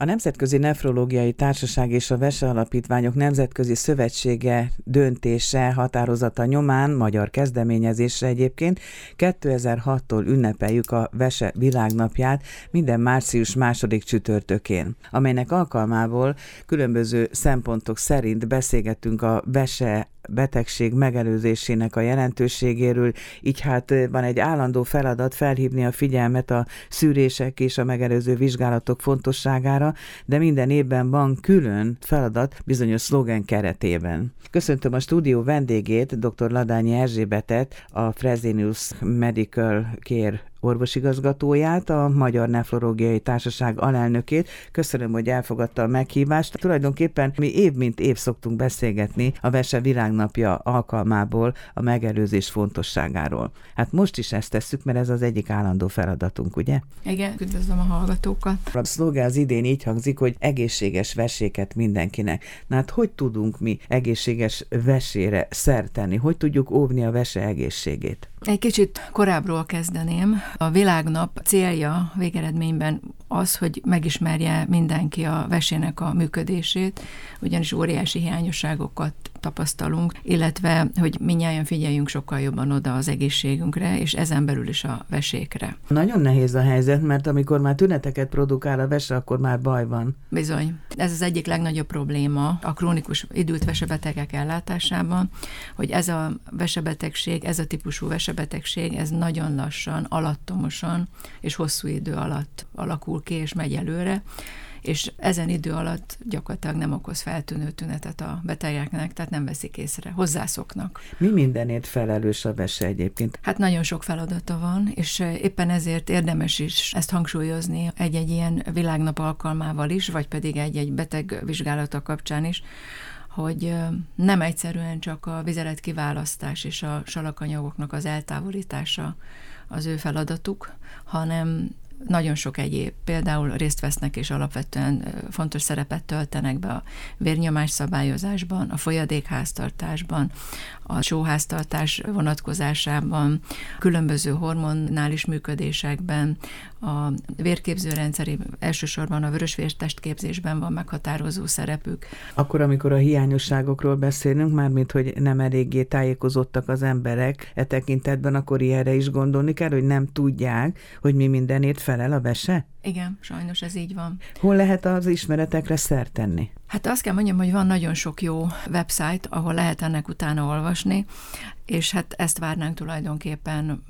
A Nemzetközi Nefrológiai Társaság és a Vese Alapítványok Nemzetközi Szövetsége döntése, határozata nyomán, magyar kezdeményezésre egyébként 2006-tól ünnepeljük a Vese világnapját minden március második csütörtökén, amelynek alkalmából különböző szempontok szerint beszélgetünk a Vese betegség megelőzésének a jelentőségéről, így hát van egy állandó feladat felhívni a figyelmet a szűrések és a megelőző vizsgálatok fontosságára, de minden évben van külön feladat bizonyos szlogen keretében. Köszöntöm a stúdió vendégét, dr. Ladányi Erzsébetet, a Fresenius Medical Care orvosigazgatóját, a Magyar Nefrológiai Társaság alelnökét. Köszönöm, hogy elfogadta a meghívást. Tulajdonképpen mi év mint év szoktunk beszélgetni a Vese Világnapja alkalmából a megelőzés fontosságáról. Hát most is ezt tesszük, mert ez az egyik állandó feladatunk, ugye? Igen, üdvözlöm a hallgatókat. A szlogán az idén így hangzik, hogy egészséges veséket mindenkinek. Na hát hogy tudunk mi egészséges vesére szerteni? Hogy tudjuk óvni a vese egészségét? Egy kicsit korábbról kezdeném. A világnap célja végeredményben az, hogy megismerje mindenki a vesének a működését, ugyanis óriási hiányosságokat tapasztalunk, illetve, hogy minnyáján figyeljünk sokkal jobban oda az egészségünkre, és ezen belül is a vesékre. Nagyon nehéz a helyzet, mert amikor már tüneteket produkál a vese, akkor már baj van. Bizony. Ez az egyik legnagyobb probléma a krónikus idült vesebetegek ellátásában, hogy ez a vesebetegség, ez a típusú vesebetegség, ez nagyon lassan, alattomosan és hosszú idő alatt alakul ki és megy előre, és ezen idő alatt gyakorlatilag nem okoz feltűnő tünetet a betegeknek, tehát nem veszik észre, hozzászoknak. Mi mindenért felelős a vese egyébként? Hát nagyon sok feladata van, és éppen ezért érdemes is ezt hangsúlyozni egy-egy ilyen világnap alkalmával is, vagy pedig egy-egy beteg vizsgálata kapcsán is, hogy nem egyszerűen csak a vizelet kiválasztás és a salakanyagoknak az eltávolítása az ő feladatuk, hanem nagyon sok egyéb, például részt vesznek és alapvetően fontos szerepet töltenek be a vérnyomás szabályozásban, a folyadékháztartásban, a sóháztartás vonatkozásában, különböző hormonális működésekben, a vérképzőrendszeri, elsősorban a vörösvértestképzésben van meghatározó szerepük. Akkor, amikor a hiányosságokról beszélünk, mármint, hogy nem eléggé tájékozottak az emberek e tekintetben, akkor ilyenre is gondolni kell, hogy nem tudják, hogy mi mindenért felel a vese? Igen, sajnos ez így van. Hol lehet az ismeretekre szert tenni? Hát azt kell mondjam, hogy van nagyon sok jó website, ahol lehet ennek utána olvasni, és hát ezt várnánk tulajdonképpen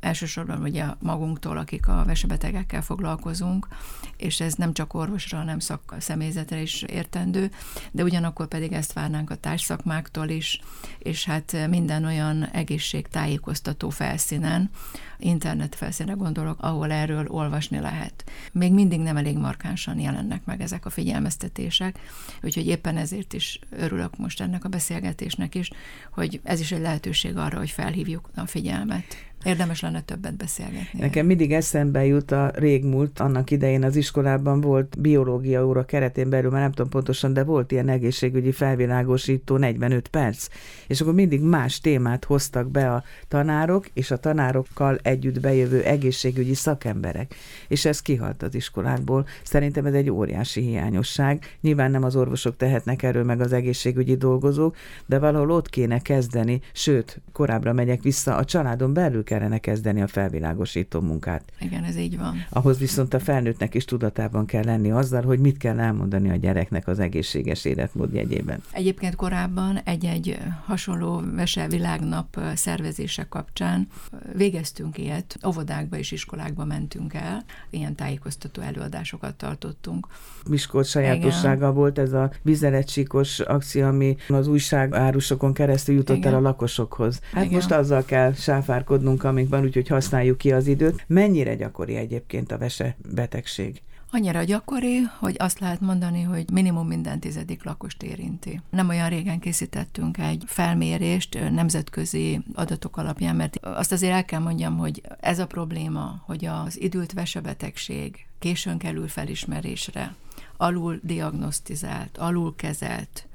elsősorban ugye magunktól, akik a vesebetegekkel foglalkozunk, és ez nem csak orvosra, hanem szak személyzetre is értendő, de ugyanakkor pedig ezt várnánk a társszakmáktól is, és hát minden olyan egészségtájékoztató felszínen, internet felszínre gondolok, ahol erről olvasni lehet. Még mindig nem elég markánsan jelennek meg ezek a figyelmeztetések, úgyhogy éppen ezért is örülök most ennek a beszélgetésnek is, hogy ez is egy lehetőség arra, hogy felhívjuk a figyelmet. Érdemes lenne többet beszélgetni. Nekem mindig eszembe jut a régmúlt, annak idején az iskolában volt biológia óra keretén belül, már nem tudom pontosan, de volt ilyen egészségügyi felvilágosító 45 perc, és akkor mindig más témát hoztak be a tanárok, és a tanárokkal együtt bejövő egészségügyi szakemberek. És ez kihalt az iskolákból. Szerintem ez egy óriási hiányosság. Nyilván nem az orvosok tehetnek erről, meg az egészségügyi dolgozók, de valahol ott kéne kezdeni, sőt, korábbra megyek vissza, a családon belül kellene kezdeni a felvilágosító munkát. Igen, ez így van. Ahhoz viszont a felnőttnek is tudatában kell lenni azzal, hogy mit kell elmondani a gyereknek az egészséges életmód jegyében. Egyébként korábban egy-egy hasonló Vese Világnap szervezése kapcsán végeztünk ilyet, óvodákba és iskolákba mentünk el, ilyen tájékoztató előadásokat tartottunk. Miskolc sajátossága Igen. volt ez a vizeletsikos akció, ami az újságárusokon keresztül jutott Igen. el a lakosokhoz. Hát Igen. most azzal kell sáfárkodnunk, amik van, úgyhogy használjuk ki az időt. Mennyire gyakori egyébként a vese betegség? Annyira gyakori, hogy azt lehet mondani, hogy minimum minden tizedik lakost érinti. Nem olyan régen készítettünk egy felmérést nemzetközi adatok alapján, mert azt azért el kell mondjam, hogy ez a probléma, hogy az idült vesebetegség későn kerül felismerésre, alul diagnosztizált, alul kezelt,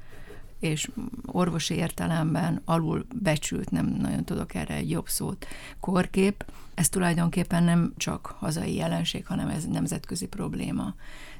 és orvosi értelemben alul becsült, nem nagyon tudok erre egy jobb szót, korkép, ez tulajdonképpen nem csak hazai jelenség, hanem ez nemzetközi probléma.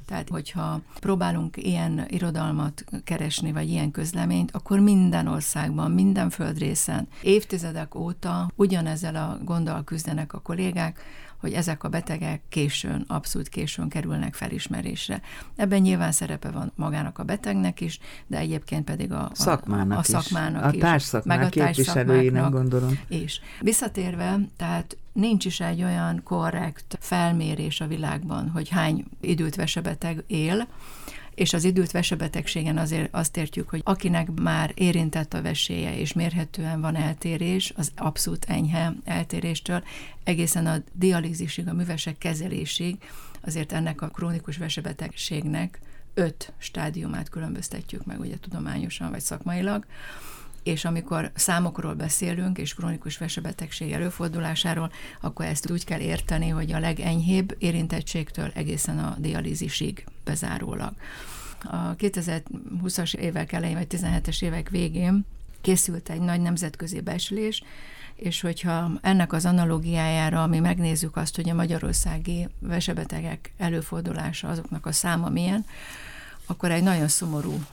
Tehát, hogyha próbálunk ilyen irodalmat keresni, vagy ilyen közleményt, akkor minden országban, minden földrészen, évtizedek óta ugyanezzel a gonddal küzdenek a kollégák, hogy ezek a betegek későn, abszolút későn kerülnek felismerésre. Ebben nyilván szerepe van magának a betegnek is, de egyébként pedig a, szakmának a, a szakmának is. A társszakmák meg a képviselőinek gondolom. És visszatérve, tehát nincs is egy olyan korrekt felmérés a világban, hogy hány időt vesebeteg él, és az időt vesebetegségen azért azt értjük, hogy akinek már érintett a veséje, és mérhetően van eltérés, az abszolút enyhe eltéréstől, egészen a dialízisig, a művesek kezelésig, azért ennek a krónikus vesebetegségnek öt stádiumát különböztetjük meg, ugye tudományosan vagy szakmailag, és amikor számokról beszélünk, és krónikus vesebetegség előfordulásáról, akkor ezt úgy kell érteni, hogy a legenyhébb érintettségtől egészen a dialízisig bezárólag. A 2020-as évek elején, vagy 17-es évek végén készült egy nagy nemzetközi becslés, és hogyha ennek az analógiájára mi megnézzük azt, hogy a magyarországi vesebetegek előfordulása azoknak a száma milyen, akkor egy nagyon szomorú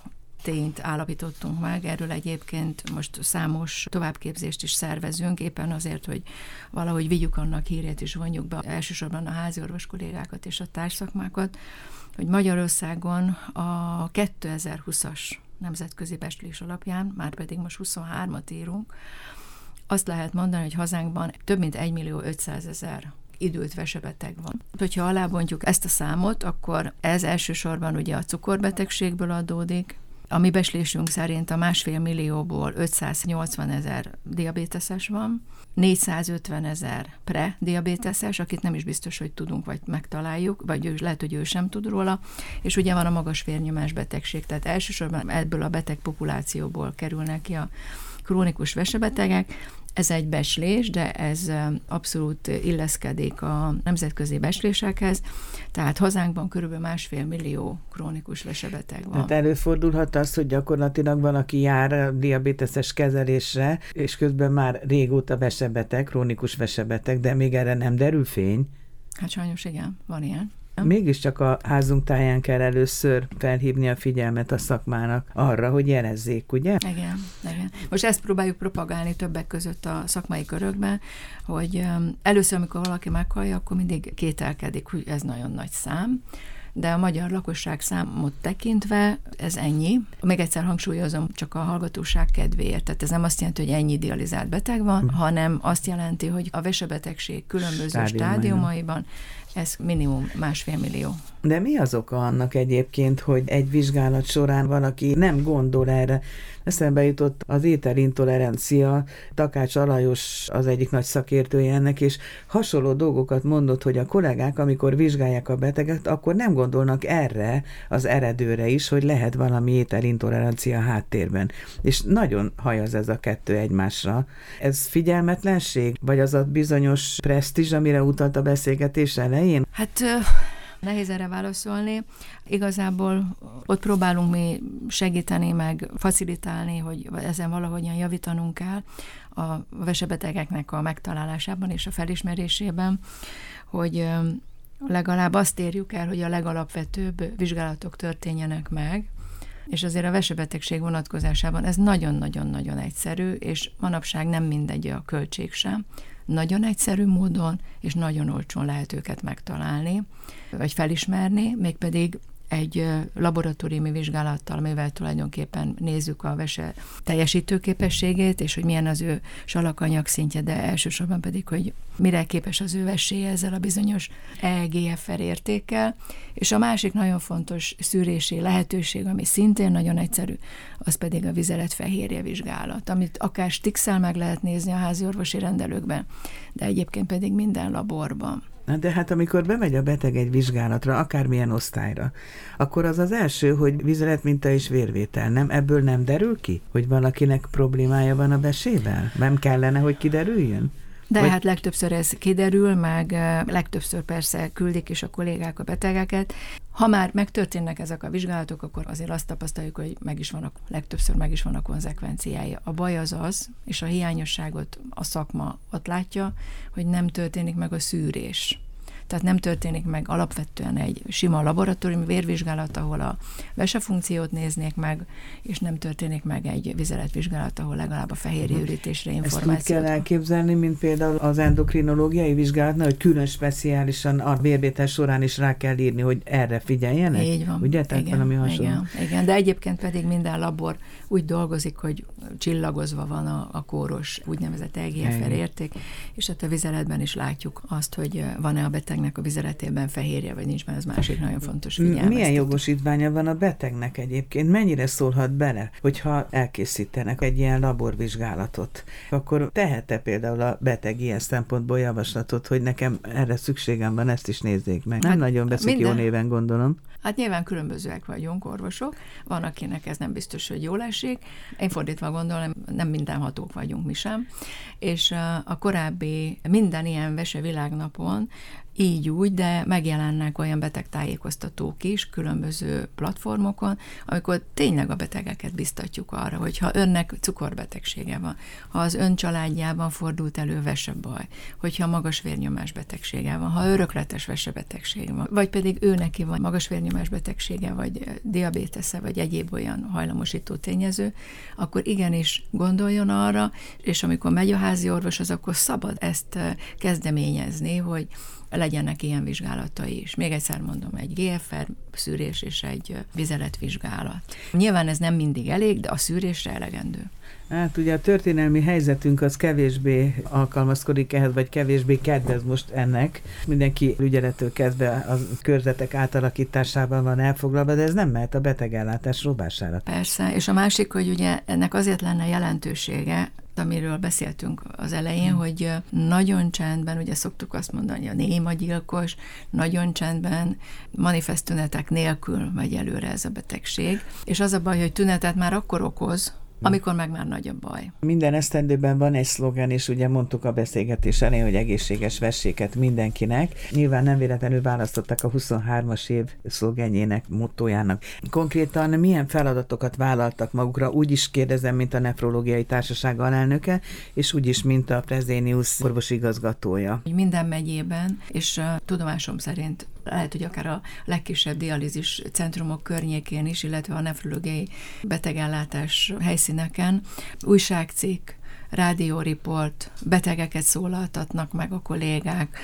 tényt állapítottunk meg, erről egyébként most számos továbbképzést is szervezünk, éppen azért, hogy valahogy vigyük annak hírét és vonjuk be elsősorban a házi orvos kollégákat és a társszakmákat, hogy Magyarországon a 2020-as nemzetközi beslés alapján, már pedig most 23-at írunk, azt lehet mondani, hogy hazánkban több mint 1 millió 500 ezer időt vesebeteg van. Hogyha alábontjuk ezt a számot, akkor ez elsősorban ugye a cukorbetegségből adódik, a mi beslésünk szerint a másfél millióból 580 ezer diabéteses van, 450 ezer pre-diabéteses, akit nem is biztos, hogy tudunk, vagy megtaláljuk, vagy ő, lehet, hogy ő sem tud róla, és ugye van a magas vérnyomás betegség, tehát elsősorban ebből a beteg populációból kerülnek ki a krónikus vesebetegek, ez egy beslés, de ez abszolút illeszkedik a nemzetközi beslésekhez, tehát hazánkban körülbelül másfél millió krónikus vesebeteg van. Hát előfordulhat az, hogy gyakorlatilag van, aki jár diabéteses kezelésre, és közben már régóta vesebeteg, krónikus vesebeteg, de még erre nem derül fény. Hát sajnos igen, van ilyen. Mégiscsak a házunk táján kell először felhívni a figyelmet a szakmának arra, hogy jelezzék, ugye? Igen, igen. Most ezt próbáljuk propagálni többek között a szakmai körökben, hogy először, amikor valaki meghallja, akkor mindig kételkedik, hogy ez nagyon nagy szám, de a magyar lakosság számot tekintve ez ennyi. Még egyszer hangsúlyozom, csak a hallgatóság kedvéért. Tehát ez nem azt jelenti, hogy ennyi idealizált beteg van, hm. hanem azt jelenti, hogy a vesebetegség különböző stádiumaiban ez minimum másfél millió. De mi az oka annak egyébként, hogy egy vizsgálat során valaki nem gondol erre? Eszembe jutott az ételintolerancia, Takács Alajos az egyik nagy szakértője ennek, és hasonló dolgokat mondott, hogy a kollégák, amikor vizsgálják a beteget, akkor nem gondolnak erre az eredőre is, hogy lehet valami ételintolerancia háttérben. És nagyon hajaz ez a kettő egymásra. Ez figyelmetlenség? Vagy az a bizonyos presztízs, amire utalt a beszélgetés elején? Hát Nehéz erre válaszolni. Igazából ott próbálunk mi segíteni, meg facilitálni, hogy ezen valahogyan javítanunk kell a vesebetegeknek a megtalálásában és a felismerésében, hogy legalább azt érjük el, hogy a legalapvetőbb vizsgálatok történjenek meg, és azért a vesebetegség vonatkozásában ez nagyon-nagyon-nagyon egyszerű, és manapság nem mindegy a költség sem nagyon egyszerű módon és nagyon olcsón lehet őket megtalálni, vagy felismerni, mégpedig egy laboratóriumi vizsgálattal, amivel tulajdonképpen nézzük a vese teljesítőképességét, és hogy milyen az ő salakanyag szintje, de elsősorban pedig, hogy mire képes az ő veséje ezzel a bizonyos EGFR értékkel. És a másik nagyon fontos szűrési lehetőség, ami szintén nagyon egyszerű, az pedig a vizelet fehérje vizsgálat, amit akár stixel meg lehet nézni a házi orvosi rendelőkben, de egyébként pedig minden laborban. Na de hát amikor bemegy a beteg egy vizsgálatra, akármilyen osztályra, akkor az az első, hogy vizeletminta és vérvétel, nem? Ebből nem derül ki, hogy valakinek problémája van a besével? Nem kellene, hogy kiderüljön? De Vagy... hát legtöbbször ez kiderül, meg legtöbbször persze küldik is a kollégák a betegeket. Ha már megtörténnek ezek a vizsgálatok, akkor azért azt tapasztaljuk, hogy meg is van a, legtöbbször meg is van a konzekvenciája. A baj az az, és a hiányosságot a szakma ott látja, hogy nem történik meg a szűrés. Tehát nem történik meg alapvetően egy sima laboratóriumi vérvizsgálat, ahol a vesefunkciót néznék meg, és nem történik meg egy vizeletvizsgálat, ahol legalább a fehérjőrítésre információt. Ezt úgy kell elképzelni, mint például az endokrinológiai vizsgálatnál, hogy külön speciálisan a vérvétel során is rá kell írni, hogy erre figyeljenek? Így van. Ugye? Tehát igen, valami hasonló. Igen, igen, de egyébként pedig minden labor úgy dolgozik, hogy csillagozva van a, a kóros úgynevezett EGFR érték, és hát a vizeletben is látjuk azt, hogy van-e a betegnek a vizeletében fehérje, vagy nincs, mert ez másik nagyon fontos figyelmeztető. Milyen jogosítványa van a betegnek egyébként? Mennyire szólhat bele, hogyha elkészítenek egy ilyen laborvizsgálatot? Akkor tehet-e például a beteg ilyen szempontból javaslatot, hogy nekem erre szükségem van, ezt is nézzék meg? Nem hát nagyon veszik minden... jó néven, gondolom. Hát nyilván különbözőek vagyunk, orvosok. Van, akinek ez nem biztos, hogy jól esik. Én fordítva gondolom, nem minden hatók vagyunk mi sem. És a korábbi minden ilyen vese világnapon így úgy, de megjelennek olyan betegtájékoztatók is különböző platformokon, amikor tényleg a betegeket biztatjuk arra, hogy ha önnek cukorbetegsége van, ha az ön családjában fordult elő vesebaj, hogyha magas vérnyomás betegsége van, ha örökletes vesebetegség van, vagy pedig ő neki van magas vérnyomás betegsége, vagy diabétesze, vagy egyéb olyan hajlamosító tényező, akkor igenis gondoljon arra, és amikor megy a házi orvos, az akkor szabad ezt eh, kezdeményezni, hogy legyenek ilyen vizsgálatai is. Még egyszer mondom, egy GFR szűrés és egy vizeletvizsgálat. Nyilván ez nem mindig elég, de a szűrésre elegendő. Hát ugye a történelmi helyzetünk az kevésbé alkalmazkodik ehhez, vagy kevésbé kedvez most ennek. Mindenki ügyelettől kezdve a körzetek átalakításában van elfoglalva, de ez nem mehet a betegellátás robására. Persze, és a másik, hogy ugye ennek azért lenne jelentősége, amiről beszéltünk az elején, hmm. hogy nagyon csendben, ugye szoktuk azt mondani, a néma gyilkos, nagyon csendben, manifest tünetek nélkül megy előre ez a betegség, és az a baj, hogy tünetet már akkor okoz, amikor meg már nagy a baj. Minden esztendőben van egy szlogen, és ugye mondtuk a beszélgetés elején, hogy egészséges vesséket mindenkinek. Nyilván nem véletlenül választottak a 23-as év szlogenjének, mottójának. Konkrétan milyen feladatokat vállaltak magukra, úgy is kérdezem, mint a Nefrológiai Társaság alelnöke, és úgy is, mint a Prezénius orvosigazgatója. Minden megyében, és a tudomásom szerint lehet, hogy akár a legkisebb dialízis centrumok környékén is, illetve a nefrológiai betegellátás helyszíneken újságcikk, rádióriport, betegeket szólaltatnak meg a kollégák,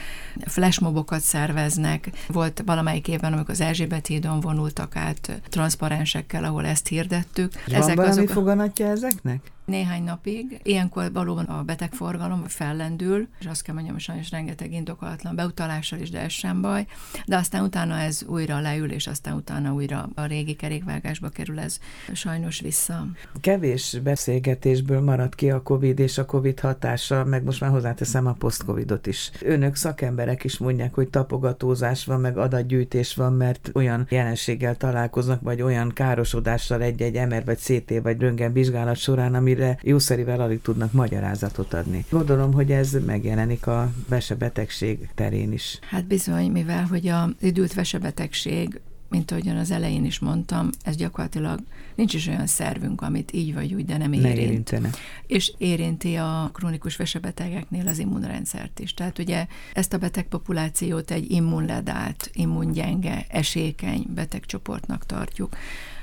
flashmobokat szerveznek. Volt valamelyik évben, amikor az Erzsébet hídon vonultak át transzparensekkel, ahol ezt hirdettük. És Ezek van valami azok... foganatja ezeknek? Néhány napig. Ilyenkor valóban a betegforgalom fellendül, és azt kell mondjam, hogy sajnos rengeteg indokolatlan beutalással is, de ez sem baj. De aztán utána ez újra leül, és aztán utána újra a régi kerékvágásba kerül ez sajnos vissza. Kevés beszélgetésből maradt ki a COVID és a COVID hatása, meg most már hozzáteszem a post-COVIDot is. Önök szakemberek is mondják, hogy tapogatózás van, meg adatgyűjtés van, mert olyan jelenséggel találkoznak, vagy olyan károsodással egy-egy MR vagy CT vagy röntgen vizsgálat során, ami amire jószerivel alig tudnak magyarázatot adni. Gondolom, hogy ez megjelenik a vesebetegség terén is. Hát bizony, mivel hogy a időt vesebetegség mint ahogyan az elején is mondtam, ez gyakorlatilag nincs is olyan szervünk, amit így vagy úgy, de nem érint. érintene. És érinti a krónikus vesebetegeknél az immunrendszert is. Tehát ugye ezt a betegpopulációt egy immunledált, immungyenge, esékeny betegcsoportnak tartjuk.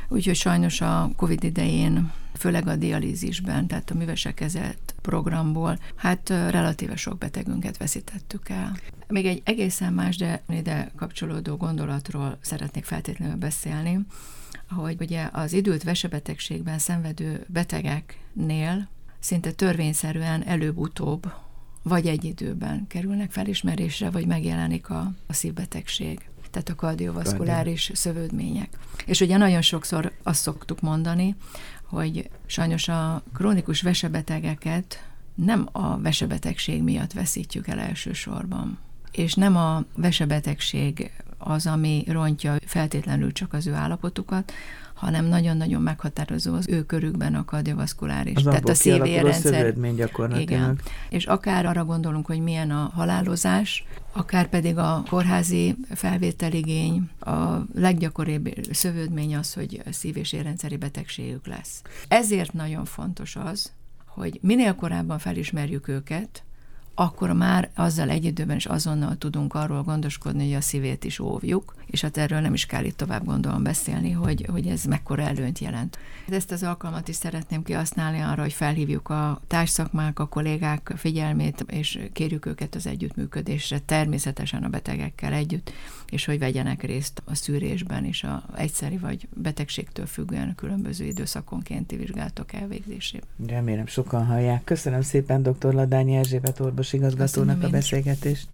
Úgyhogy sajnos a COVID idején, főleg a dialízisben, tehát a művesekezett programból, hát relatíve sok betegünket veszítettük el. Még egy egészen más, de ide kapcsolódó gondolatról szeretnék feltétlenül beszélni, hogy ugye az időt vesebetegségben szenvedő betegeknél szinte törvényszerűen előbb-utóbb vagy egy időben kerülnek felismerésre, vagy megjelenik a, a szívbetegség tehát a kardiovaszkuláris szövődmények. És ugye nagyon sokszor azt szoktuk mondani, hogy sajnos a krónikus vesebetegeket nem a vesebetegség miatt veszítjük el elsősorban, és nem a vesebetegség az, ami rontja feltétlenül csak az ő állapotukat, hanem nagyon-nagyon meghatározó az ő körükben a kardiovaszkuláris, az tehát a szívérrendszer. Igen. És akár arra gondolunk, hogy milyen a halálozás, akár pedig a kórházi felvételigény, a leggyakoribb szövődmény az, hogy szív- és érrendszeri betegségük lesz. Ezért nagyon fontos az, hogy minél korábban felismerjük őket, akkor már azzal egy időben is azonnal tudunk arról gondoskodni, hogy a szívét is óvjuk, és hát erről nem is kell itt tovább gondolom beszélni, hogy, hogy ez mekkora előnyt jelent. Ezt az alkalmat is szeretném kihasználni arra, hogy felhívjuk a társszakmák, a kollégák figyelmét, és kérjük őket az együttműködésre, természetesen a betegekkel együtt, és hogy vegyenek részt a szűrésben és a egyszeri vagy betegségtől függően a különböző időszakonkénti vizsgálatok elvégzésében. Remélem sokan hallják. Köszönöm szépen dr. Ladányi Erzsébet orvos igazgatónak a beszélgetést.